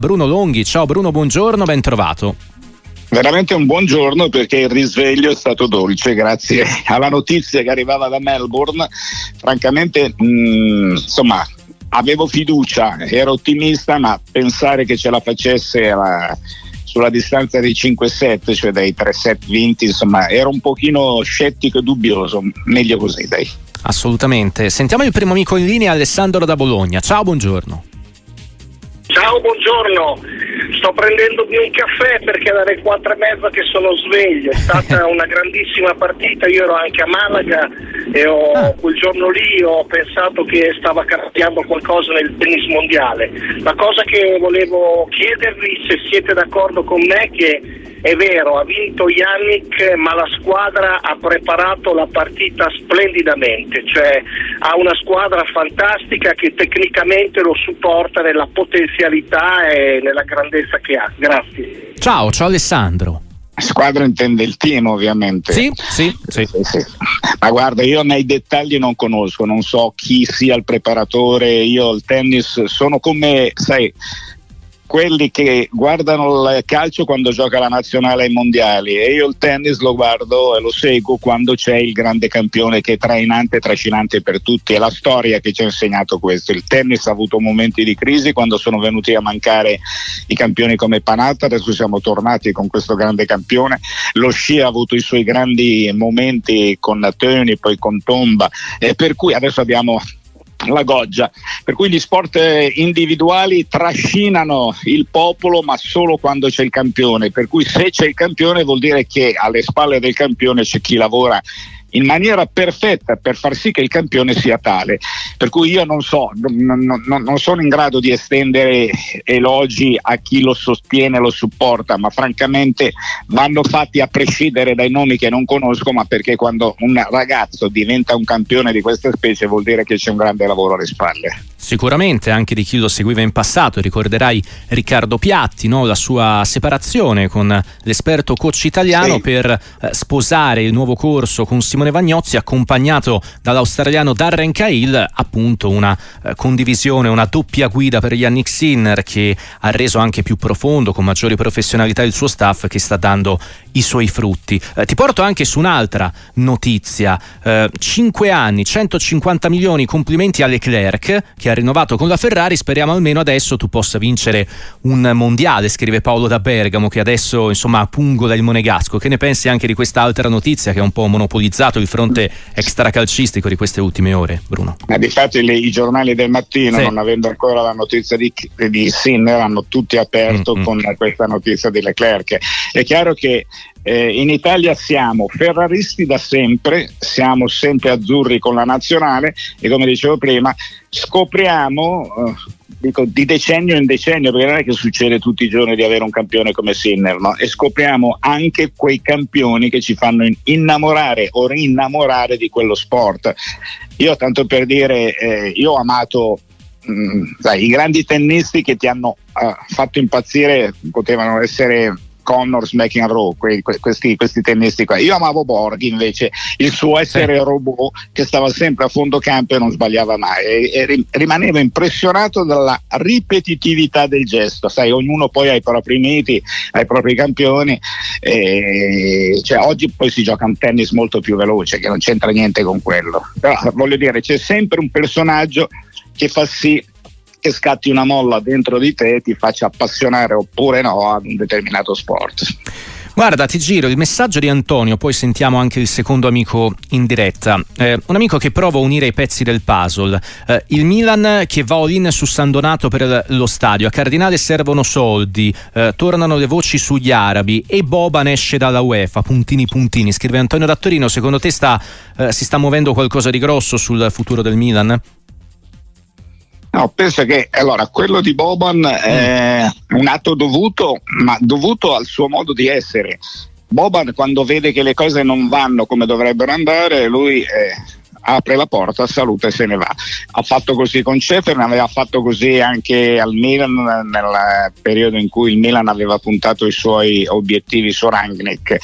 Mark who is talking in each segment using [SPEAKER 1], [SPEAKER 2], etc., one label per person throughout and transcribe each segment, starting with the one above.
[SPEAKER 1] Bruno Longhi. Ciao Bruno, buongiorno, ben trovato.
[SPEAKER 2] Veramente un buongiorno perché il risveglio è stato dolce grazie alla notizia che arrivava da Melbourne. Francamente, mh, mm, insomma, avevo fiducia, ero ottimista, ma pensare che ce la facesse alla, sulla distanza dei 5-7, cioè dai 3-7 vinti, insomma, ero un pochino scettico e dubbioso. Meglio così, dai.
[SPEAKER 1] Assolutamente. Sentiamo il primo amico in linea, Alessandro da Bologna. Ciao, buongiorno.
[SPEAKER 3] Ciao, buongiorno. Sto prendendomi un caffè perché dalle quattro e mezza che sono sveglio. È stata una grandissima partita. Io ero anche a Malaga e ho, ah. quel giorno lì ho pensato che stava cambiando qualcosa nel tennis mondiale. La cosa che volevo chiedervi se siete d'accordo con me che è vero, ha vinto Yannick, ma la squadra ha preparato la partita splendidamente, cioè ha una squadra fantastica che tecnicamente lo supporta nella potenzialità e nella grandezza che ha. Grazie.
[SPEAKER 1] Ciao, ciao Alessandro.
[SPEAKER 2] Squadra intende il team ovviamente.
[SPEAKER 1] Sì, sì, sì. sì, sì.
[SPEAKER 2] Ma guarda, io nei dettagli non conosco, non so chi sia il preparatore, io il tennis sono come, sai, quelli che guardano il calcio quando gioca la nazionale ai mondiali e io il tennis lo guardo e lo seguo quando c'è il grande campione che è trainante e trascinante per tutti. È la storia che ci ha insegnato questo. Il tennis ha avuto momenti di crisi quando sono venuti a mancare i campioni come Panatta, adesso siamo tornati con questo grande campione. Lo sci ha avuto i suoi grandi momenti con Tony, poi con Tomba e per cui adesso abbiamo la goggia. Per cui gli sport individuali trascinano il popolo, ma solo quando c'è il campione. Per cui se c'è il campione vuol dire che alle spalle del campione c'è chi lavora in maniera perfetta per far sì che il campione sia tale. Per cui io non so, non, non, non sono in grado di estendere elogi a chi lo sostiene, lo supporta, ma francamente vanno fatti a prescindere dai nomi che non conosco, ma perché quando un ragazzo diventa un campione di questa specie vuol dire che c'è un grande lavoro alle spalle.
[SPEAKER 1] Sicuramente anche di chi lo seguiva in passato, ricorderai Riccardo Piatti, no? la sua separazione con l'esperto coach italiano sì. per eh, sposare il nuovo corso con Simone Vagnozzi, accompagnato dall'australiano Darren Cahill, appunto una eh, condivisione, una doppia guida per Yannick Sinner che ha reso anche più profondo, con maggiori professionalità il suo staff che sta dando i suoi frutti. Eh, ti porto anche su un'altra notizia, eh, 5 anni, 150 milioni, complimenti a Leclerc che ha rinnovato con la Ferrari, speriamo almeno adesso tu possa vincere un mondiale, scrive Paolo da Bergamo che adesso insomma pungola il monegasco. Che ne pensi anche di quest'altra notizia che ha un po' monopolizzato il fronte extracalcistico di queste ultime ore, Bruno?
[SPEAKER 2] Ma di fatto i, i giornali del mattino, sì. non avendo ancora la notizia di, di Sinner, hanno tutti aperto mm-hmm. con questa notizia di Leclerc. È chiaro che eh, in Italia siamo ferraristi da sempre, siamo sempre azzurri con la nazionale e come dicevo prima scopriamo eh, dico, di decennio in decennio, perché non è che succede tutti i giorni di avere un campione come Sinner, no? e scopriamo anche quei campioni che ci fanno innamorare o rinnamorare di quello sport. Io tanto per dire, eh, io ho amato mh, mm, sai, i grandi tennisti che ti hanno uh, fatto impazzire, potevano essere Connors, McEnroe, que, que, questi, questi, tennisti qua. Io amavo Borghi invece, il suo essere sì. robot che stava sempre a fondo campo e non sbagliava mai e, e rimanevo impressionato dalla ripetitività del gesto, sai, ognuno poi ha i propri miti, ha i propri campioni, e, cioè, oggi poi si gioca un tennis molto più veloce che non c'entra niente con quello, però voglio dire c'è sempre un personaggio che fa sì che scatti una molla dentro di te e ti faccia appassionare oppure no ad un determinato sport.
[SPEAKER 1] Guarda, ti giro il messaggio di Antonio, poi sentiamo anche il secondo amico in diretta. Eh, un amico che prova a unire i pezzi del puzzle. Eh, il Milan che va all-in su San Donato per lo stadio. A Cardinale servono soldi, eh, tornano le voci sugli arabi e Boban esce dalla UEFA. Puntini puntini. Scrive Antonio da Torino. Secondo te sta, eh, si sta muovendo qualcosa di grosso sul futuro del Milan?
[SPEAKER 2] No, penso che allora, quello di Boban è un atto dovuto, ma dovuto al suo modo di essere. Boban quando vede che le cose non vanno come dovrebbero andare, lui eh, apre la porta, saluta e se ne va. Ha fatto così con Ceferin, aveva fatto così anche al Milan nel periodo in cui il Milan aveva puntato i suoi obiettivi su Rangnick.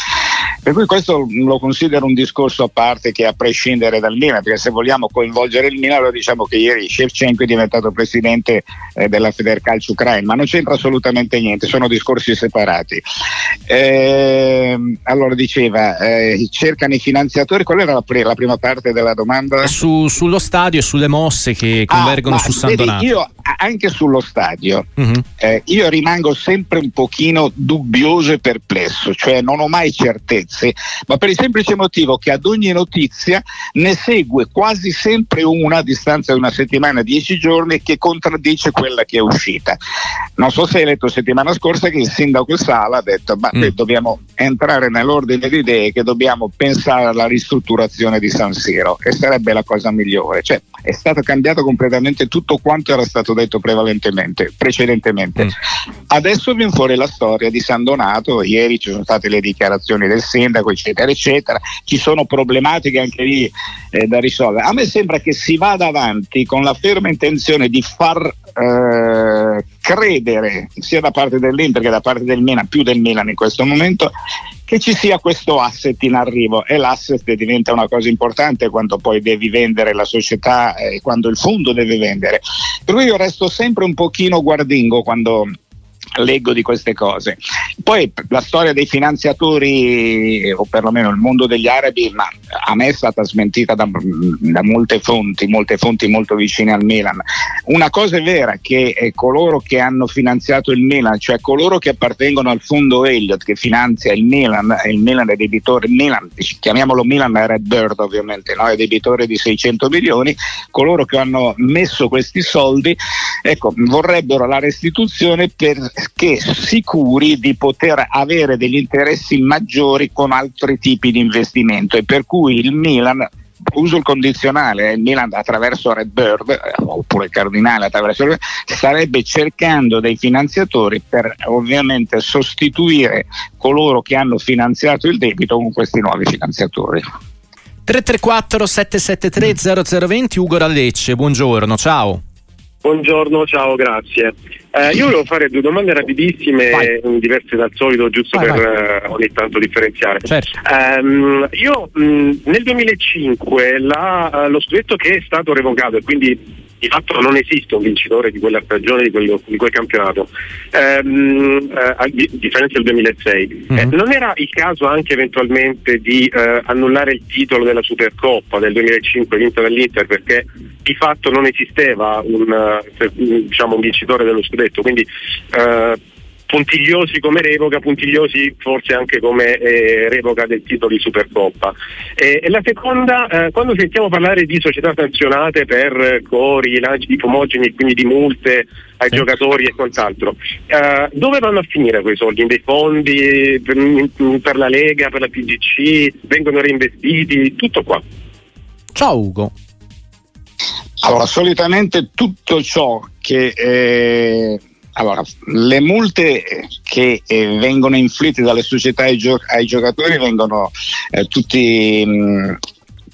[SPEAKER 2] Per cui questo lo considero un discorso a parte che a prescindere dal Milan, perché se vogliamo coinvolgere il Milan lo diciamo che ieri Shevchenko è diventato presidente eh, della Federcalcio Ucraina, ma non c'entra assolutamente niente, sono discorsi separati. Eh, allora diceva, eh, cercano i finanziatori, qual era la, pre- la prima parte della domanda?
[SPEAKER 1] Su, sullo stadio e sulle mosse che ah, convergono ah, su San Donato.
[SPEAKER 2] Io anche sullo stadio, uh-huh. io rimango sempre un pochino dubbioso e perplesso, cioè non ho mai certezze, ma per il semplice motivo che ad ogni notizia ne segue quasi sempre una a distanza di una settimana, dieci giorni, che contraddice quella che è uscita. Non so se hai letto settimana scorsa che il sindaco Sala ha detto ma mm. dobbiamo entrare nell'ordine di idee che dobbiamo pensare alla ristrutturazione di San Siro e sarebbe la cosa migliore. Cioè è stato cambiato completamente tutto quanto era stato detto prevalentemente, precedentemente. Mm. Adesso viene fuori la storia di San Donato, ieri ci sono state le dichiarazioni del sindaco, eccetera, eccetera, ci sono problematiche anche lì eh, da risolvere. A me sembra che si vada avanti con la ferma intenzione di far eh, credere sia da parte dell'Inter che da parte del Milan, più del Milan in questo momento, che ci sia questo asset in arrivo e l'asset diventa una cosa importante quando poi devi vendere la società e quando il fondo deve vendere. Per cui io resto sempre un pochino guardingo quando leggo di queste cose. Poi la storia dei finanziatori, o perlomeno il mondo degli arabi, ma a me è stata smentita da, da molte fonti, molte fonti molto vicine al Milan. Una cosa è vera che coloro che hanno finanziato il Milan, cioè coloro che appartengono al fondo Elliott che finanzia il Milan, il Milan è debitore, il Milan, chiamiamolo Milan Red Bird ovviamente, no? è debitore di 600 milioni, coloro che hanno messo questi soldi, ecco, vorrebbero la restituzione perché sicuri di poter avere degli interessi maggiori con altri tipi di investimento e per cui il Milan uso il condizionale, il Milan attraverso Redbird eh, oppure il Cardinale attraverso Red starebbe cercando dei finanziatori per ovviamente sostituire coloro che hanno finanziato il debito con questi nuovi finanziatori.
[SPEAKER 1] 334 773 0020 Ugo Rallecce, buongiorno, ciao.
[SPEAKER 4] Buongiorno, ciao, grazie. Eh, io volevo fare due domande rapidissime, vai. diverse dal solito, giusto vai, per vai. Uh, ogni tanto differenziare.
[SPEAKER 1] Certo.
[SPEAKER 4] Um, io mh, nel 2005 la, lo scudetto che è stato revocato e quindi di fatto non esiste un vincitore di quella stagione, di, quello, di quel campionato, ehm, eh, a differenza del 2006. Mm-hmm. Eh, non era il caso anche eventualmente di eh, annullare il titolo della Supercoppa del 2005 vinto dall'Inter perché di fatto non esisteva un, eh, diciamo, un vincitore dello scudetto, quindi eh, puntigliosi come revoca, puntigliosi forse anche come eh, revoca del titolo di Supercoppa. E, e la seconda, eh, quando sentiamo parlare di società sanzionate per cori, lanci di fumogeni e quindi di multe ai sì. giocatori e quant'altro, eh, dove vanno a finire quei soldi? In dei fondi per, per la Lega, per la PGC, vengono reinvestiti, tutto qua.
[SPEAKER 1] Ciao Ugo.
[SPEAKER 2] Allora, solitamente tutto ciò che eh, allora, le multe che eh, vengono inflitte dalle società ai, gio- ai giocatori vengono eh, tutti mh,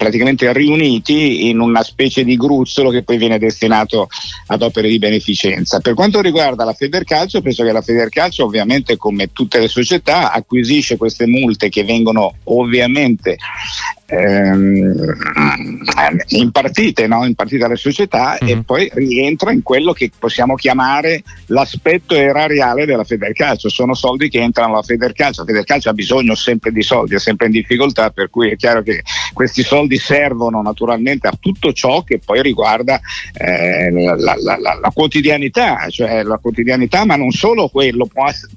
[SPEAKER 2] praticamente riuniti in una specie di gruzzolo che poi viene destinato ad opere di beneficenza. Per quanto riguarda la Federcalcio, penso che la Federcalcio ovviamente come tutte le società acquisisce queste multe che vengono ovviamente ehm, impartite, no? impartite alle società mm-hmm. e poi rientra in quello che possiamo chiamare l'aspetto erariale della Federcalcio. Sono soldi che entrano alla Federcalcio. La Federcalcio ha bisogno sempre di soldi, è sempre in difficoltà, per cui è chiaro che questi soldi servono naturalmente a tutto ciò che poi riguarda eh, la, la, la, la, quotidianità, cioè la quotidianità, ma non solo quello,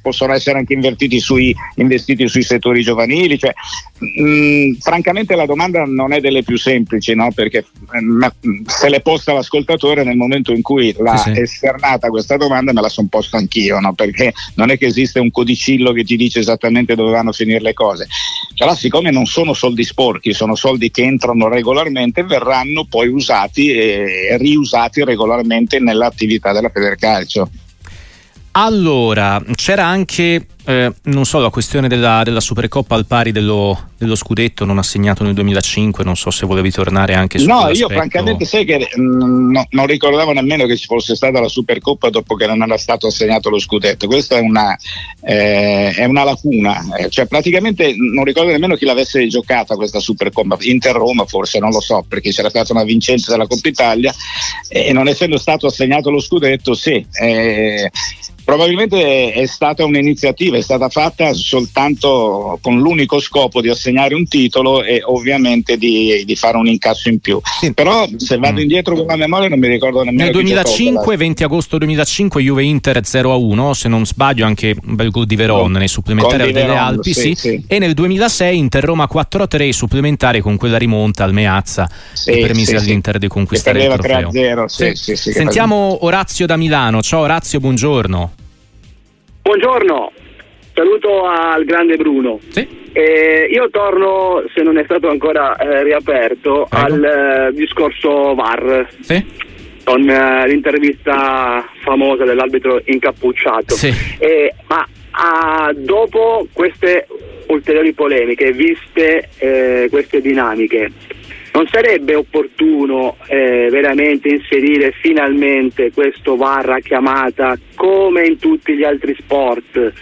[SPEAKER 2] possono essere anche sui, investiti sui settori giovanili. Cioè, mh, francamente la la domanda non è delle più semplici, no? perché eh, se l'è posta l'ascoltatore nel momento in cui l'ha sì, sì. esternata questa domanda me la sono posta anch'io, no? perché non è che esiste un codicillo che ti dice esattamente dove vanno a finire le cose. Però siccome non sono soldi sporchi, sono soldi che entrano regolarmente, verranno poi usati e riusati regolarmente nell'attività della Federcalcio.
[SPEAKER 1] Allora, c'era anche eh, non so, la questione della, della, Supercoppa al pari dello, dello, scudetto non assegnato nel 2005, non so se volevi tornare anche su
[SPEAKER 2] No, io francamente sai che mh, mm, no, non ricordavo nemmeno che ci fosse stata la Supercoppa dopo che non era stato assegnato lo scudetto. Questa è una, eh, è una lacuna, eh, cioè praticamente non ricordo nemmeno chi l'avesse giocata questa Supercoppa, Inter Roma forse, non lo so, perché c'era stata una vincente della Coppa Italia e non essendo stato assegnato lo scudetto, sì. Probabilmente è stata un'iniziativa, è stata fatta soltanto con l'unico scopo di assegnare un titolo e ovviamente di, di fare un incasso in più. Sì. Però se vado mm. indietro con la memoria non mi ricordo nemmeno.
[SPEAKER 1] Nel 2005, 20 agosto 2005, Juve Inter 0-1, se non sbaglio anche un bel gol di Veron nei supplementari delle Veron, Alpi, sì, sì. e nel 2006 Inter Roma 4-3 supplementari con quella rimonta al Meazza che permise all'Inter di conquistare il trofeo. 3-0, Sentiamo Orazio da Milano. Ciao Orazio, buongiorno.
[SPEAKER 5] Buongiorno, saluto al grande Bruno.
[SPEAKER 1] Sì.
[SPEAKER 5] Eh, io torno, se non è stato ancora eh, riaperto, Prego. al eh, discorso VAR.
[SPEAKER 1] Sì.
[SPEAKER 5] Con eh, l'intervista famosa dell'arbitro incappucciato.
[SPEAKER 1] Sì.
[SPEAKER 5] ma ah, dopo queste ulteriori polemiche, viste eh, queste dinamiche, non sarebbe opportuno eh, veramente inserire finalmente questo VAR a chiamata come in tutti gli altri sport?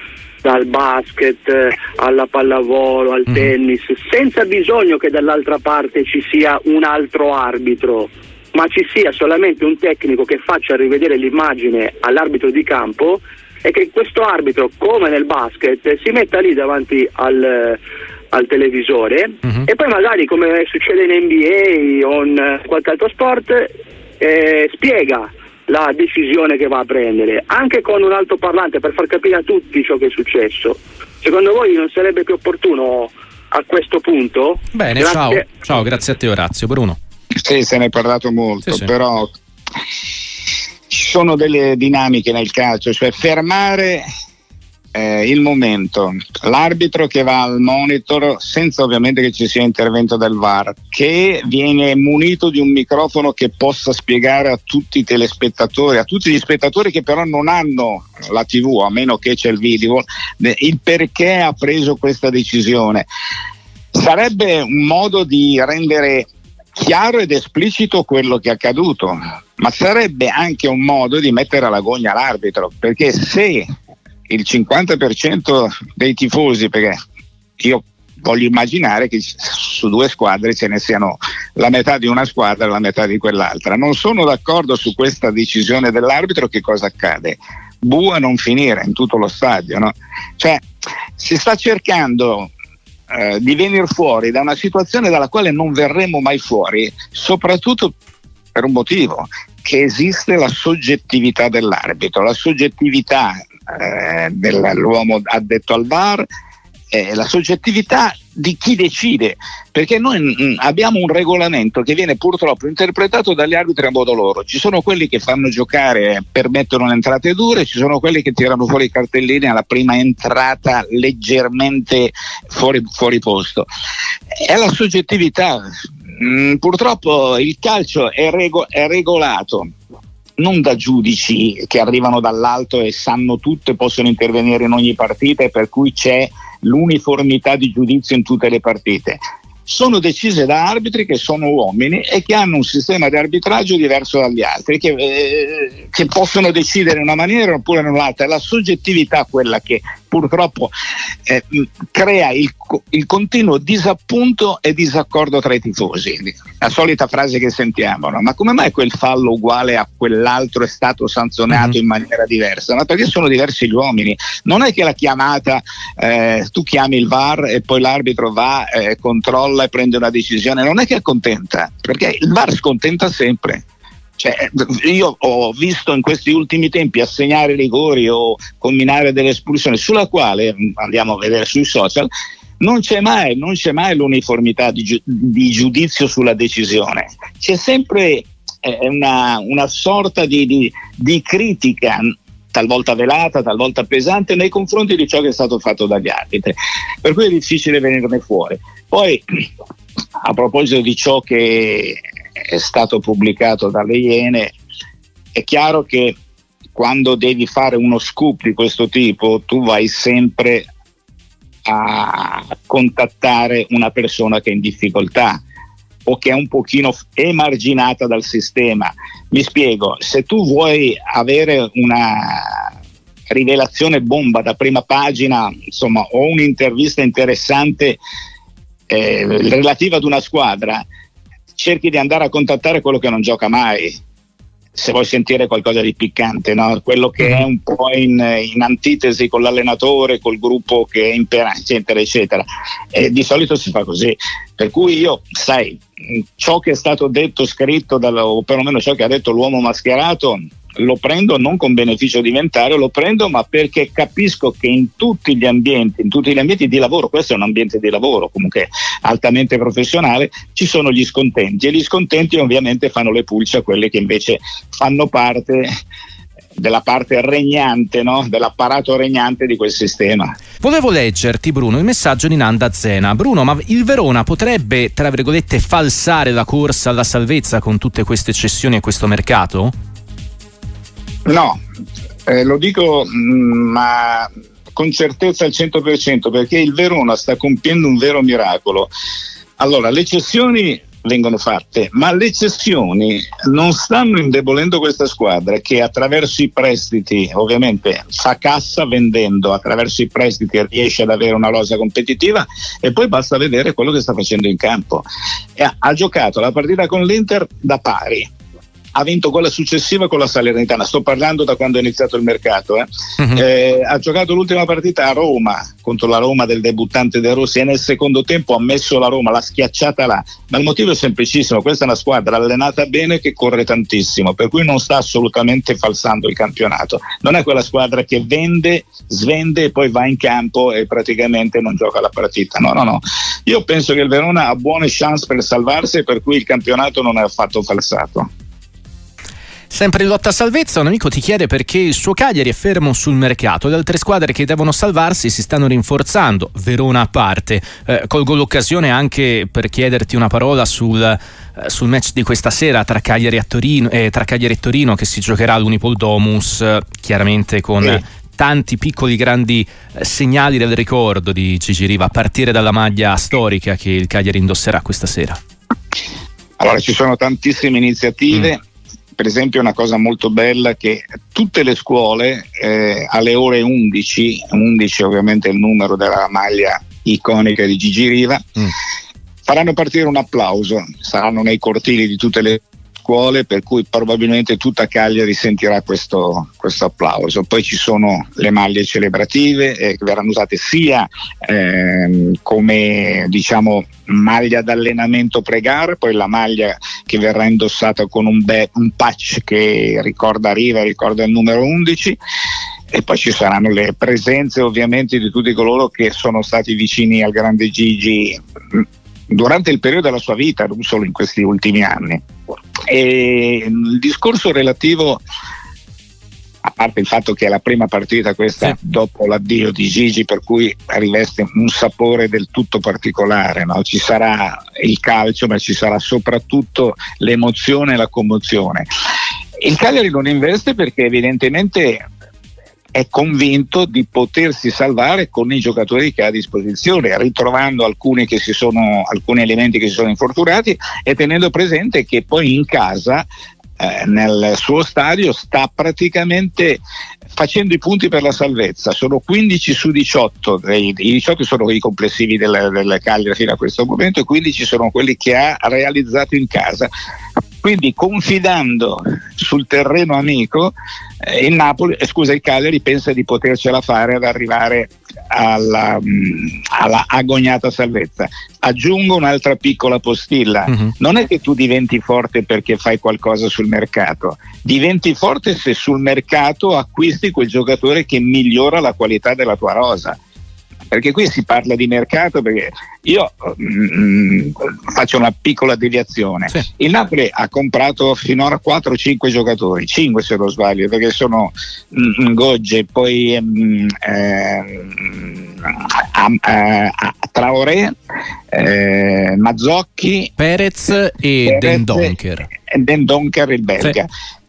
[SPEAKER 5] dal basket alla pallavolo al mm. tennis, senza bisogno che dall'altra parte ci sia un altro arbitro, ma ci sia solamente un tecnico che faccia rivedere l'immagine all'arbitro di campo e che questo arbitro, come nel basket, si metta lì davanti al, al televisore uh-huh. e poi magari come succede in NBA o in qualche altro sport eh, spiega la decisione che va a prendere anche con un altoparlante per far capire a tutti ciò che è successo secondo voi non sarebbe più opportuno a questo punto?
[SPEAKER 1] Bene, grazie. ciao, ciao grazie a te Orazio Bruno
[SPEAKER 2] sì, se ne è parlato molto, sì, sì. però ci sono delle dinamiche nel calcio, cioè fermare eh, il momento, l'arbitro che va al monitor senza ovviamente che ci sia intervento del VAR, che viene munito di un microfono che possa spiegare a tutti i telespettatori, a tutti gli spettatori che però non hanno la TV, a meno che c'è il video, il perché ha preso questa decisione. Sarebbe un modo di rendere chiaro ed esplicito quello che è accaduto, ma sarebbe anche un modo di mettere alla gogna l'arbitro, perché se il 50% dei tifosi, perché io voglio immaginare che su due squadre ce ne siano la metà di una squadra e la metà di quell'altra. Non sono d'accordo su questa decisione dell'arbitro, che cosa accade? Bua non finire in tutto lo stadio, no? Cioè, si sta cercando eh, di venire fuori da una situazione dalla quale non verremo mai fuori, soprattutto per un motivo, che esiste la soggettività dell'arbitro, la soggettività eh, dell'uomo addetto al VAR, eh, la soggettività di chi decide, perché noi mh, mm, abbiamo un regolamento che viene purtroppo interpretato dagli arbitri a modo loro. Ci sono quelli che fanno giocare, permettono le entrate dure, ci sono quelli che tirano fuori i cartellini alla prima entrata leggermente fuori, fuori posto. È la soggettività. Mh, mm, purtroppo il calcio è, rego- è regolato non da giudici che arrivano dall'alto e sanno tutto e possono intervenire in ogni partita e per cui c'è l'uniformità di giudizio in tutte le partite. Sono decise da arbitri che sono uomini e che hanno un sistema di arbitraggio diverso dagli altri, che, eh, che possono decidere in una maniera oppure in un'altra. È la soggettività quella che purtroppo eh, crea il, il, continuo disappunto e disaccordo tra i tifosi. La solita frase che sentiamo, no? ma come mai quel fallo uguale a quell'altro è stato sanzionato mm-hmm. in maniera diversa? Ma perché sono diversi gli uomini? Non è che la chiamata, eh, tu chiami il VAR e poi l'arbitro va, eh, controlla e prende una decisione, non è che accontenta, perché il VAR scontenta sempre. Cioè, io ho visto in questi ultimi tempi assegnare rigori o combinare delle espulsioni sulla quale andiamo a vedere sui social non c'è mai, non c'è mai l'uniformità di, giu- di, giudizio sulla decisione, c'è sempre eh, una, una, sorta di, di, di, critica talvolta velata, talvolta pesante nei confronti di ciò che è stato fatto dagli arbitri, per cui è difficile venirne fuori. Poi a proposito di ciò che è stato pubblicato dalle Iene, è chiaro che quando devi fare uno scoop di questo tipo, tu vai sempre a contattare una persona che è in difficoltà o che è un pochino emarginata dal sistema. Mi spiego, se tu vuoi avere una rivelazione bomba da prima pagina, insomma, o un'intervista interessante eh, relativa ad una squadra, cerchi di andare a contattare quello che non gioca mai se vuoi sentire qualcosa di piccante, no? quello che è un po' in, in, antitesi con l'allenatore, col gruppo che è imperante, eccetera, eccetera. E di solito si fa così. Per cui io, sai, ciò che è stato detto, scritto, dal, o perlomeno ciò che ha detto l'uomo mascherato, lo prendo non con beneficio di inventario, lo prendo ma perché capisco che in tutti gli ambienti, in tutti gli ambienti di lavoro, questo è un ambiente di lavoro comunque altamente professionale, ci sono gli scontenti e gli scontenti ovviamente fanno le pulce a quelle che invece fanno parte della parte regnante, no? dell'apparato regnante di quel sistema.
[SPEAKER 1] Volevo leggerti, Bruno, il messaggio di Nanda Zena. Bruno, ma il Verona potrebbe, tra virgolette, falsare la corsa alla salvezza con tutte queste cessioni e questo mercato?
[SPEAKER 2] No, eh, lo dico mm, ma con certezza al 100% perché il Verona sta compiendo un vero miracolo. Allora, le cessioni vengono fatte, ma le cessioni non stanno indebolendo questa squadra che attraverso i prestiti ovviamente fa cassa vendendo, attraverso i prestiti riesce ad avere una rosa competitiva e poi basta vedere quello che sta facendo in campo. Ha, ha giocato la partita con l'Inter da pari ha vinto quella successiva con la Salernitana, sto parlando da quando è iniziato il mercato, eh. uh-huh. eh, ha giocato l'ultima partita a Roma contro la Roma del debuttante De Rossi e nel secondo tempo ha messo la Roma, l'ha schiacciata là, ma il motivo è semplicissimo, questa è una squadra allenata bene che corre tantissimo, per cui non sta assolutamente falsando il campionato, non è quella squadra che vende, svende e poi va in campo e praticamente non gioca la partita, no no no, io penso che il Verona ha buone chance per salvarsi per cui il campionato non è affatto falsato.
[SPEAKER 1] Sempre in lotta a salvezza, un amico ti chiede perché il suo Cagliari è fermo sul mercato. Le altre squadre che devono salvarsi si stanno rinforzando, Verona a parte. Eh, colgo l'occasione anche per chiederti una parola sul, eh, sul match di questa sera tra Cagliari, Torino, eh, tra Cagliari, e Torino che si giocherà all'Unipol Domus, eh, chiaramente con... Tanti piccoli grandi eh, segnali del ricordo di Gigi Riva a partire dalla maglia storica che il Cagliari indosserà questa sera?
[SPEAKER 2] Allora ci sono tantissime iniziative, mm per esempio una cosa molto bella che tutte le scuole eh, alle ore 11, 11 ovviamente è il numero della maglia iconica di Gigi Riva, mm. faranno partire un applauso, saranno nei cortili di tutte le scuole, per cui probabilmente tutta Cagliari sentirà questo, questo applauso. Poi ci sono le maglie celebrative eh, che verranno usate sia eh, come diciamo maglia d'allenamento pre-gara, poi la maglia che verrà indossata con un, be- un patch che ricorda Riva, ricorda il numero 11 e poi ci saranno le presenze ovviamente di tutti coloro che sono stati vicini al grande Gigi durante il periodo della sua vita, non solo in questi ultimi anni. E il discorso relativo a parte il fatto che è la prima partita questa sì. dopo l'addio di Gigi per cui riveste un sapore del tutto particolare no? ci sarà il calcio ma ci sarà soprattutto l'emozione e la commozione il Cagliari non investe perché evidentemente è convinto di potersi salvare con i giocatori che ha a disposizione, ritrovando alcuni, sono, alcuni elementi che si sono infortunati e tenendo presente che poi in casa eh, nel suo stadio sta praticamente facendo i punti per la salvezza, sono 15 su 18, i 18 sono i complessivi del, del Cagliari fino a questo momento e 15 sono quelli che ha realizzato in casa. Quindi confidando sul terreno amico, eh, il Napoli, eh, scusa, il Cagliari pensa di potercela fare ad arrivare alla, mm, alla agognata salvezza. Aggiungo un'altra piccola postilla, uh-huh. non è che tu diventi forte perché fai qualcosa sul mercato, diventi forte se sul mercato acquisti quel giocatore che migliora la qualità della tua rosa perché qui si parla di mercato perché io mm, faccio una piccola deviazione. Sì. il Napoli ha comprato finora 4-5 giocatori 5 se non sbaglio perché sono mm, Gogge poi mm, eh, eh, Traoré eh, Mazzocchi
[SPEAKER 1] Perez e Perez, Den Donker.
[SPEAKER 2] Den Donker il belga. Sì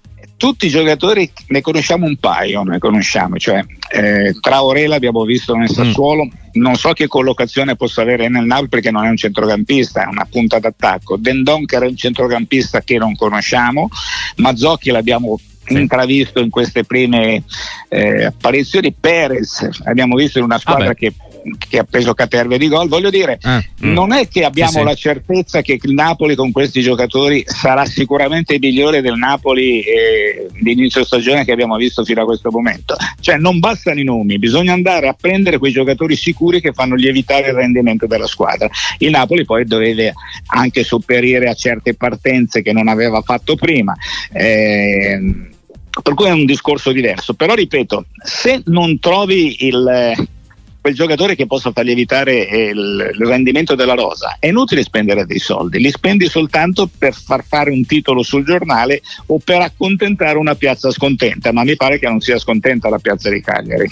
[SPEAKER 2] tutti i giocatori ne conosciamo un paio, ne conosciamo, cioè eh, Traoré l'abbiamo visto nel mm. Sassuolo, mm. non so che collocazione possa avere nel Napoli perché non è un centrocampista, è una punta d'attacco. Dendon che era un centrocampista che non conosciamo, Mazzocchi l'abbiamo sì. intravisto in queste prime eh, apparizioni. Perez abbiamo visto in una squadra ah che che ha preso caterve di gol. Voglio dire, mm. non è che abbiamo sì, la certezza che il Napoli con questi giocatori sarà sicuramente migliore del Napoli eh, di inizio stagione che abbiamo visto fino a questo momento. Cioè non bastano i nomi, bisogna andare a prendere quei giocatori sicuri che fanno lievitare il rendimento della squadra. Il Napoli poi doveva anche sopperire a certe partenze che non aveva fatto prima. Eh, per cui è un discorso diverso, però ripeto, se non trovi il, quel giocatore che possa far lievitare il, il, rendimento della rosa. È inutile spendere dei soldi, li spendi soltanto per far fare un titolo sul giornale o per accontentare una piazza scontenta, ma mi pare che non sia scontenta la piazza di Cagliari.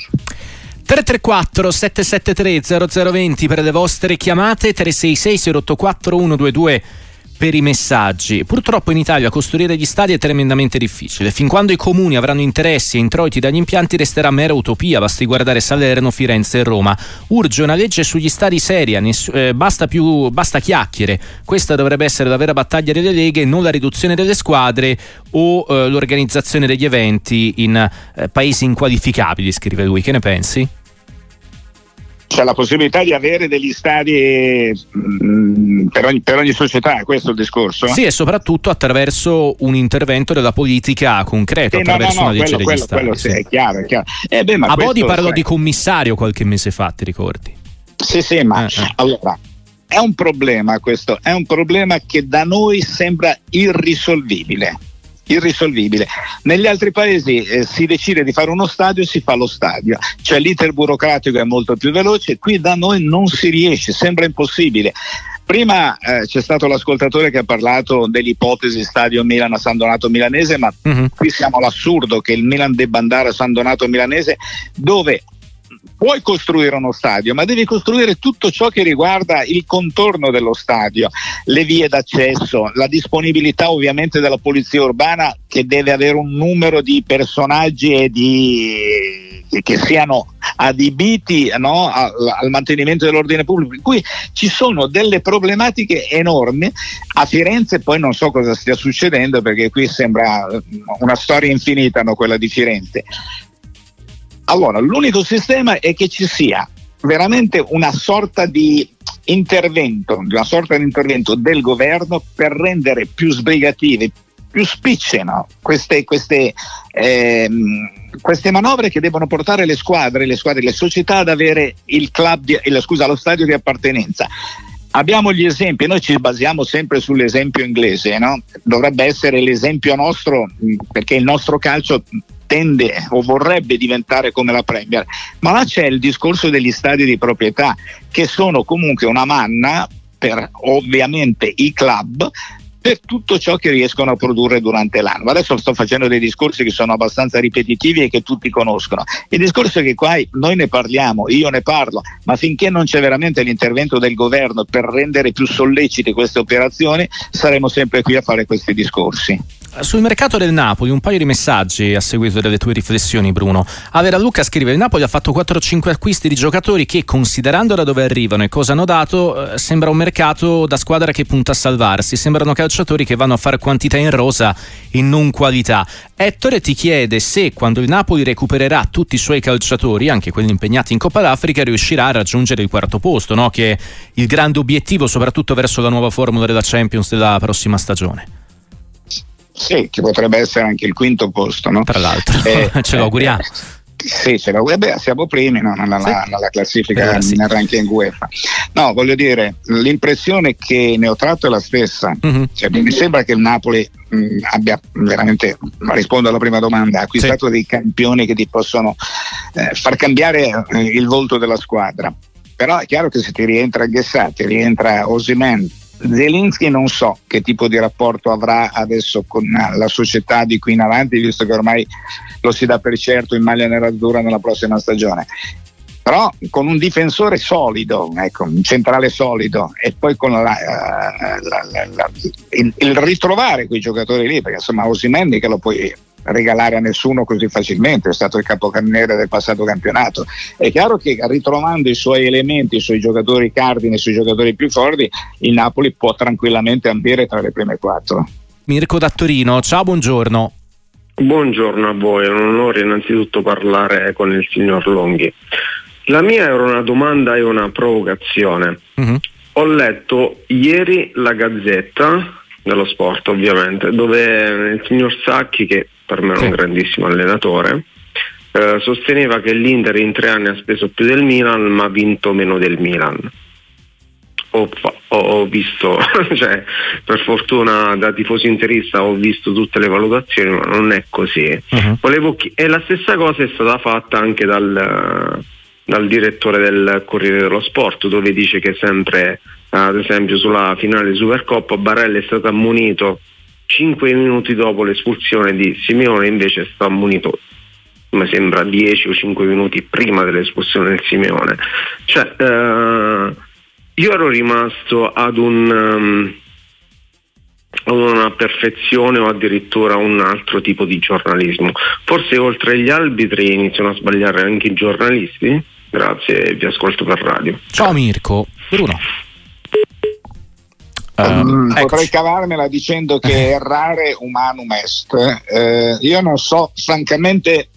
[SPEAKER 1] 334 773 0020 per le vostre chiamate 366 084 122 per i messaggi. Purtroppo in Italia costruire gli stadi è tremendamente difficile. Fin quando i comuni avranno interessi e introiti dagli impianti resterà mera utopia, basti guardare Salerno, Firenze e Roma. Urge una legge sugli stadi seria, ness- eh, basta, più, basta chiacchiere. Questa dovrebbe essere la vera battaglia delle leghe, non la riduzione delle squadre o eh, l'organizzazione degli eventi in eh, paesi inqualificabili, scrive lui. Che ne pensi?
[SPEAKER 2] C'è la possibilità di avere degli stadi mh, mm, per, ogni, per, ogni, società, questo è il discorso?
[SPEAKER 1] Sì, e soprattutto attraverso un intervento della politica concreto, sì, attraverso no, no, no, una legge quello, degli quello,
[SPEAKER 2] stadi. Quello sì, è chiaro, è chiaro. Eh
[SPEAKER 1] beh, A Bodi parlò sai. di commissario qualche mese fa, ti ricordi?
[SPEAKER 2] Sì, sì, ma eh, eh. allora è un problema questo, è un problema che da noi sembra irrisolvibile irrisolvibile. Negli altri paesi eh, si decide di fare uno stadio e si fa lo stadio, cioè l'iter burocratico è molto più veloce, qui da noi non si riesce, sembra impossibile. Prima eh, c'è stato l'ascoltatore che ha parlato dell'ipotesi stadio Milan a San Donato Milanese, ma uh-huh. qui siamo all'assurdo che il Milan debba andare a San Donato Milanese, dove puoi costruire uno stadio, ma devi costruire tutto ciò che riguarda il contorno dello stadio, le vie d'accesso, la disponibilità ovviamente della polizia urbana che deve avere un numero di personaggi e di che siano adibiti no, al, al, mantenimento dell'ordine pubblico. Cui ci sono delle problematiche enormi. A Firenze poi non so cosa stia succedendo perché qui sembra una storia infinita no, quella di Firenze. Allora, l'unico sistema è che ci sia veramente una sorta di intervento, una sorta di intervento del governo per rendere più sbrigative, più spicce no? queste, queste, ehm, queste, manovre che devono portare le squadre, le squadre, le società ad avere di, scusa, lo stadio di appartenenza. Abbiamo gli esempi, noi ci basiamo sempre sull'esempio inglese, no? dovrebbe essere l'esempio nostro perché il nostro calcio tende o vorrebbe diventare come la Premier, ma là c'è il discorso degli stadi di proprietà che sono comunque una manna per ovviamente i club per tutto ciò che riescono a produrre durante l'anno. Adesso sto facendo dei discorsi che sono abbastanza ripetitivi e che tutti conoscono. Il discorso è che qua noi ne parliamo, io ne parlo, ma finché non c'è veramente l'intervento del governo per rendere più sollecite queste operazioni, saremo sempre qui a fare questi discorsi.
[SPEAKER 1] Sul mercato del Napoli un paio di messaggi a seguito delle tue riflessioni Bruno. Avera Luca scrive il Napoli ha fatto 4-5 acquisti di giocatori che considerando da dove arrivano e cosa hanno dato eh, sembra un mercato da squadra che punta a salvarsi, sembrano calciatori che vanno a fare quantità in rosa e non qualità. Ettore ti chiede se quando il Napoli recupererà tutti i suoi calciatori, anche quelli impegnati in Coppa d'Africa, riuscirà a raggiungere il quarto posto, no? che è il grande obiettivo soprattutto verso la nuova formula della Champions della prossima stagione.
[SPEAKER 2] Sì, che potrebbe essere anche il quinto posto. No?
[SPEAKER 1] Tra l'altro, eh, ce lo auguriamo.
[SPEAKER 2] Eh, sì, ce l'auguriamo. siamo primi no? nella, sì. nella, classifica, eh, sì. nel ranking UEFA. No, voglio dire, l'impressione che ne ho tratto è la stessa. Mm-hmm. Cioè, mi sembra che il Napoli mh, mm, abbia veramente, rispondo alla prima domanda, ha acquistato sì. dei campioni che ti possono eh, far cambiare eh, il volto della squadra. Però è chiaro che se ti rientra Ghessati, rientra Osimen, Zelensky non so che tipo di rapporto avrà adesso con la società di qui in avanti, visto che ormai lo si dà per certo in maglia nerazzurra nella prossima stagione. Però con un difensore solido, ecco, un centrale solido e poi con la, la, la, il, il, ritrovare quei giocatori lì, perché insomma Osimendi che lo puoi regalare a nessuno così facilmente, è stato il capocannoniere del passato campionato. È chiaro che ritrovando i suoi elementi, i suoi giocatori cardini, i suoi giocatori più forti, il Napoli può tranquillamente ambire tra le prime quattro.
[SPEAKER 1] Mirko da Torino, ciao, buongiorno.
[SPEAKER 6] Buongiorno a voi, è un onore innanzitutto parlare con il signor Longhi. La mia era una domanda e una provocazione. Uh-huh. Ho letto ieri la Gazzetta dello sport ovviamente, dove il signor Sacchi, che per me è un grandissimo allenatore, eh, sosteneva che l'Inter in tre anni ha speso più del Milan ma ha vinto meno del Milan. Ho, ho visto, cioè, per fortuna da tifoso interista ho visto tutte le valutazioni, ma non è così. Uh-huh. E la stessa cosa è stata fatta anche dal, dal direttore del Corriere dello Sport, dove dice che sempre, ad esempio, sulla finale di Supercoppa Barella è stato ammonito 5 minuti dopo l'espulsione di Simeone invece è stato ammonito mi sembra 10 o 5 minuti prima dell'espulsione del Simeone. Cioè eh, io ero rimasto ad un um, una perfezione o addirittura un altro tipo di giornalismo. Forse oltre agli arbitri iniziano a sbagliare anche i giornalisti? Grazie vi ascolto per radio.
[SPEAKER 1] Ciao Mirko. Bruno
[SPEAKER 2] Um, potrei cavarmela dicendo che errare humanum est. Eh, io non so, francamente,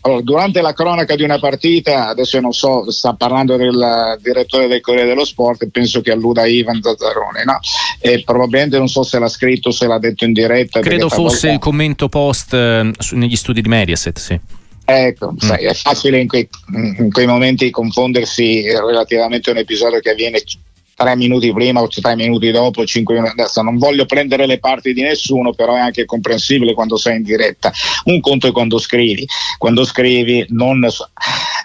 [SPEAKER 2] allora, durante la cronaca di una partita, adesso non so, sta parlando del direttore del Corriere dello Sport, penso che alluda Ivan Zazzarone, no? E probabilmente non so se l'ha scritto, se l'ha detto in diretta.
[SPEAKER 1] Credo fosse il commento post eh, negli studi di Mediaset, sì.
[SPEAKER 2] Ecco, mm. sai, è facile in quei, in quei momenti confondersi relativamente a un episodio che avviene tre minuti prima o tre minuti dopo, cinque minuti adesso non voglio prendere le parti di nessuno, però è anche comprensibile quando sei in diretta. Un conto è quando scrivi, quando scrivi non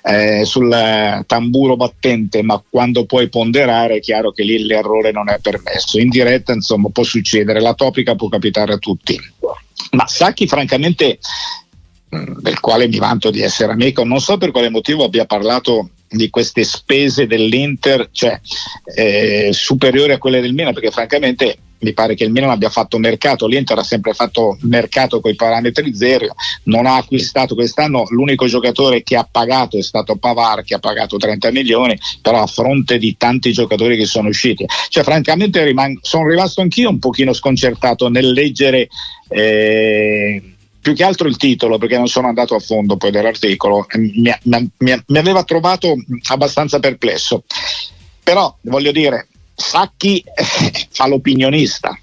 [SPEAKER 2] eh, sul tamburo battente, ma quando puoi ponderare è chiaro che lì l'errore non è permesso. In diretta insomma può succedere, la topica può capitare a tutti. Ma Sacchi francamente mm, del quale mi vanto di essere amico, non so per quale motivo abbia parlato di queste spese dell'Inter, cioè eh, superiori a quelle del Milan, perché francamente mi pare che il Milan abbia fatto mercato, l'Inter ha sempre fatto mercato con i parametri zero, non ha acquistato quest'anno, l'unico giocatore che ha pagato è stato Pavar che ha pagato 30 milioni, però a fronte di tanti giocatori che sono usciti. Cioè francamente rimang- sono rimasto anch'io un pochino sconcertato nel leggere eh, più che altro il titolo, perché non sono andato a fondo poi dell'articolo, mi, mi, mi aveva trovato abbastanza perplesso. Però voglio dire, Sacchi eh, fa l'opinionista,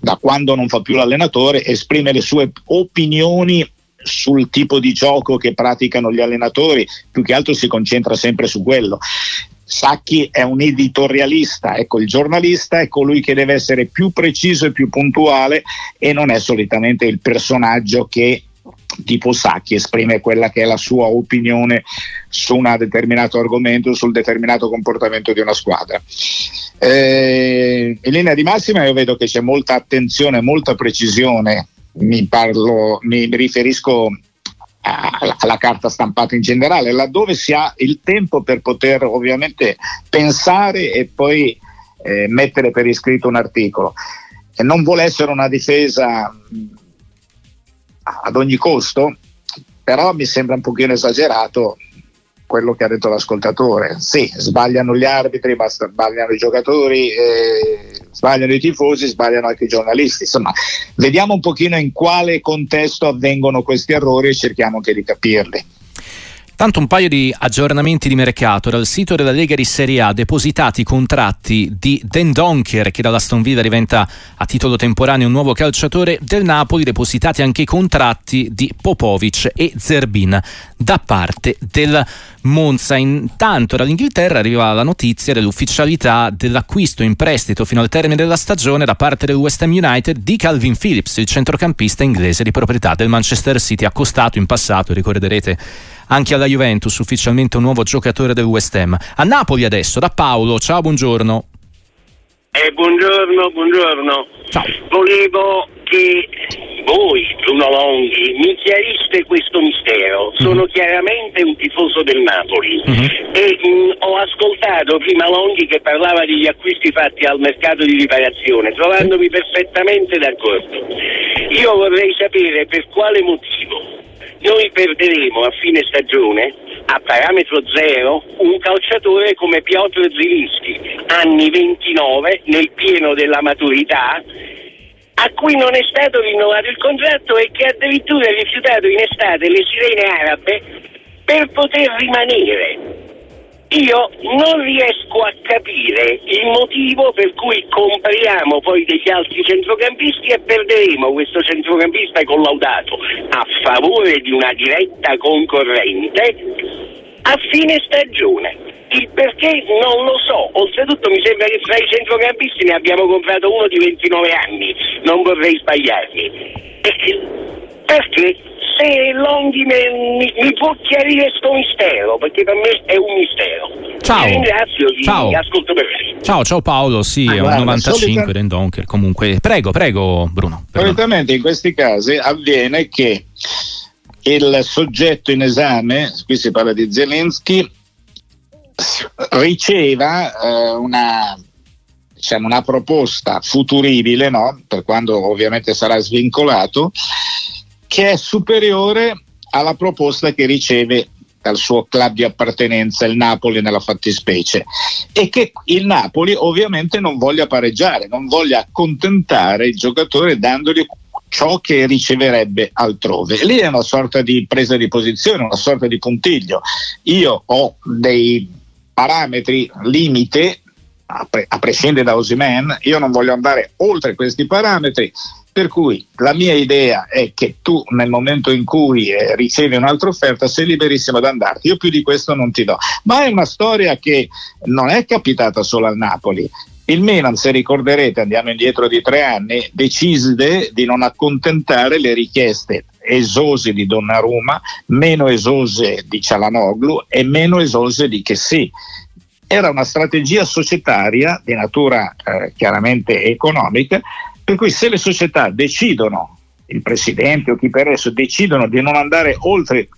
[SPEAKER 2] da quando non fa più l'allenatore, esprime le sue opinioni sul tipo di gioco che praticano gli allenatori, più che altro si concentra sempre su quello. Sacchi è un editorialista, ecco il giornalista è colui che deve essere più preciso e più puntuale e non è solitamente il personaggio che tipo Sacchi esprime quella che è la sua opinione su un determinato argomento, sul determinato comportamento di una squadra. Eh, in linea di massima io vedo che c'è molta attenzione, molta precisione, mi, parlo, mi riferisco alla carta stampata in generale, laddove si ha il tempo per poter ovviamente pensare e poi eh, mettere per iscritto un articolo. E non vuole essere una difesa ad ogni costo, però mi sembra un pochino esagerato quello che ha detto l'ascoltatore. Sì, sbagliano gli arbitri, sbagliano i giocatori, eh, sbagliano i tifosi, sbagliano anche i giornalisti. Insomma, vediamo un pochino in quale contesto avvengono questi errori e cerchiamo anche di capirli.
[SPEAKER 1] Tanto un paio di aggiornamenti di mercato. Dal sito della Lega di Serie A depositati i contratti di Den Donker che dalla Stonvilla diventa a titolo temporaneo un nuovo calciatore del Napoli, depositati anche i contratti di Popovic e Zerbin da parte del Monza. Intanto dall'Inghilterra arriva la notizia dell'ufficialità dell'acquisto in prestito fino al termine della stagione da parte del West Ham United di Calvin Phillips, il centrocampista inglese di proprietà del Manchester City, accostato in passato, ricorderete anche alla Juventus, ufficialmente un nuovo giocatore del West Ham. A Napoli adesso, da Paolo, ciao, buongiorno.
[SPEAKER 7] Eh, buongiorno, buongiorno.
[SPEAKER 1] Ciao.
[SPEAKER 7] Volevo
[SPEAKER 3] che voi, Bruno Longhi, mi chiariste questo mistero. Sono mm. chiaramente un tifoso del Napoli mm-hmm. e mh, mm, ho ascoltato prima Longhi che parlava degli acquisti fatti al mercato di riparazione, trovandomi perfettamente d'accordo. Io vorrei sapere per quale motivo noi perderemo a fine stagione a parametro zero un calciatore come Piotr Zilinski, anni 29, nel pieno della maturità, a cui non è stato rinnovato il contratto e che addirittura ha rifiutato in estate le sirene arabe per poter rimanere. Io non riesco a capire il motivo per cui compriamo poi degli altri centrocampisti e perderemo questo centrocampista collaudato a favore di una diretta concorrente a fine stagione. Il perché non lo so, oltretutto mi sembra che fra i centrocampisti ne abbiamo comprato uno di 29 anni, non vorrei sbagliarmi. Perché se Longhi mi, mi, può chiarire questo mistero, perché per me è un mistero.
[SPEAKER 1] Ciao.
[SPEAKER 3] Ti ringrazio, ciao. ascolto per me.
[SPEAKER 1] Ciao, ciao Paolo, sì, ah, è un 95 solita... Rendonker, comunque. Prego, prego Bruno.
[SPEAKER 2] Solitamente in questi casi avviene che il soggetto in esame, qui si parla di Zelensky, riceva eh, una, diciamo, una proposta futuribile, no? per quando ovviamente sarà svincolato, che è superiore alla proposta che riceve dal suo club di appartenenza, il Napoli nella fattispecie, e che il Napoli ovviamente non voglia pareggiare, non voglia accontentare il giocatore dandogli ciò che riceverebbe altrove. Lì è una sorta di presa di posizione, una sorta di puntiglio. Io ho dei parametri limite a, pre- a prescindere da Osimen, io non voglio andare oltre questi parametri, per cui la mia idea è che tu nel momento in cui eh, ricevi un'altra offerta sei liberissimo ad andarti. Io più di questo non ti do. Ma è una storia che non è capitata solo al Napoli. Il Milan, se ricorderete, andiamo indietro di tre anni, decise di non accontentare le richieste esose di Donnarumma, meno esose di Cialanoglu e meno esose di Chessy era una strategia societaria di natura eh, chiaramente economica per cui se le società decidono, il presidente o chi per esso decidono di non andare oltre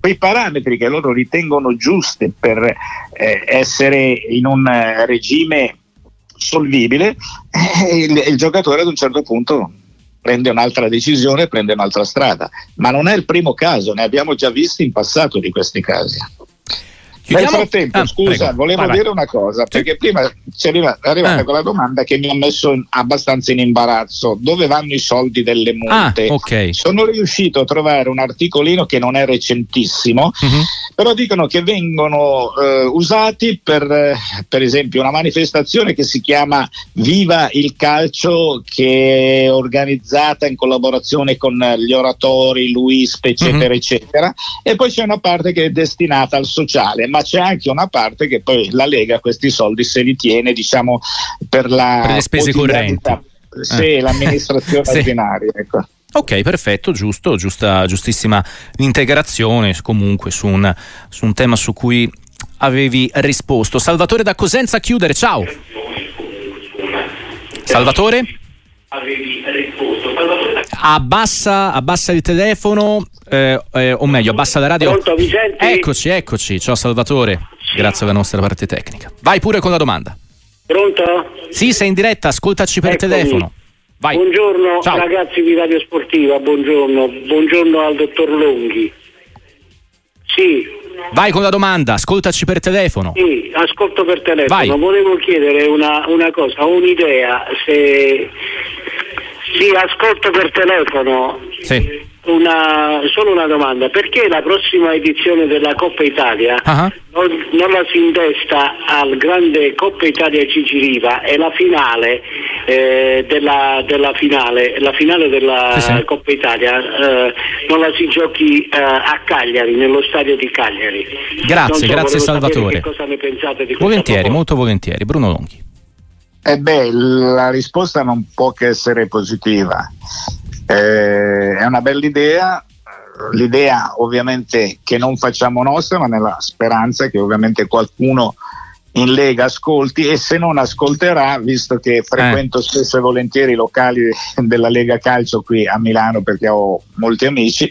[SPEAKER 2] quei parametri che loro ritengono giusti per eh, essere in un eh, regime solvibile, eh, il, il giocatore ad un certo punto prende un'altra decisione, prende un'altra strada. Ma non è il primo caso, ne abbiamo già visti in passato di questi casi. Nel frattempo, ah, scusa, prego. volevo vai, dire vai. una cosa, perché sì. prima ci è arrivata ah. quella domanda che mi ha messo in, abbastanza in imbarazzo. Dove vanno i soldi delle multe?
[SPEAKER 1] Ah, okay.
[SPEAKER 2] Sono riuscito a trovare un articolino che non è recentissimo, uh-huh. però dicono che vengono eh, usati per, eh, per esempio, una manifestazione che si chiama Viva il calcio, che è organizzata in collaborazione con gli oratori, Luis, eccetera, uh-huh. eccetera, e poi c'è una parte che è destinata al sociale, ma c'è anche una parte che poi la Lega questi soldi se li tiene diciamo per, la
[SPEAKER 1] per le spese correnti.
[SPEAKER 2] Sì, eh. l'amministrazione sì. ordinaria. Ecco.
[SPEAKER 1] Ok, perfetto, giusto, giusta, giustissima integrazione comunque su un, su un tema su cui avevi risposto. Salvatore da Cosenza a chiudere, ciao. Salvatore? Avevi risposto. Abbassa, abbassa il telefono, eh, eh, o meglio, abbassa la radio.
[SPEAKER 3] Pronto?
[SPEAKER 1] Eccoci, eccoci. Ciao Salvatore, sì. grazie alla nostra parte tecnica. Vai pure con la domanda.
[SPEAKER 3] Pronto?
[SPEAKER 1] Sì, sei in diretta, ascoltaci per Eccomi. telefono. Vai.
[SPEAKER 3] Buongiorno Ciao. ragazzi di Radio Sportiva, buongiorno. Buongiorno al dottor Longhi. Sì.
[SPEAKER 1] Vai con la domanda, ascoltaci per telefono.
[SPEAKER 3] Sì, ascolto per telefono. Vai. Volevo chiedere una, una cosa, ho un'idea, se... Sì, ascolto per telefono.
[SPEAKER 1] Sì.
[SPEAKER 3] Una, solo una domanda, perché la prossima edizione della Coppa Italia uh-huh. non, non, la si intesta al grande Coppa Italia Ciciriva e la finale eh, della, della, finale, la finale della sì, sì. Coppa Italia eh, non la si giochi eh, a Cagliari, nello stadio di Cagliari.
[SPEAKER 1] Grazie, so, grazie Salvatore.
[SPEAKER 3] Cosa ne pensate di
[SPEAKER 1] volentieri, molto volentieri. Bruno Longhi.
[SPEAKER 2] Eh beh, la risposta non può che essere positiva. Eh, è una bella idea, l'idea ovviamente che non facciamo nostra, ma nella speranza che ovviamente qualcuno in Lega ascolti e se non ascolterà, visto che frequento eh. spesso e volentieri i locali della Lega Calcio qui a Milano perché ho molti amici,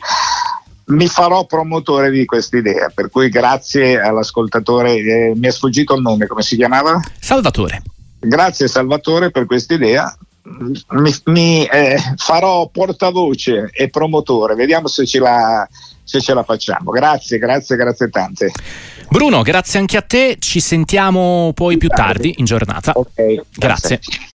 [SPEAKER 2] mi farò promotore di questa idea. Per cui grazie all'ascoltatore, eh, mi è sfuggito il nome, come si chiamava?
[SPEAKER 1] Salvatore.
[SPEAKER 2] Grazie Salvatore per questa idea. Mi, mi eh, farò portavoce e promotore, vediamo se ce, la, se ce la facciamo. Grazie, grazie, grazie tante.
[SPEAKER 1] Bruno, grazie anche a te, ci sentiamo poi più tardi in giornata.
[SPEAKER 2] Ok,
[SPEAKER 1] grazie. grazie.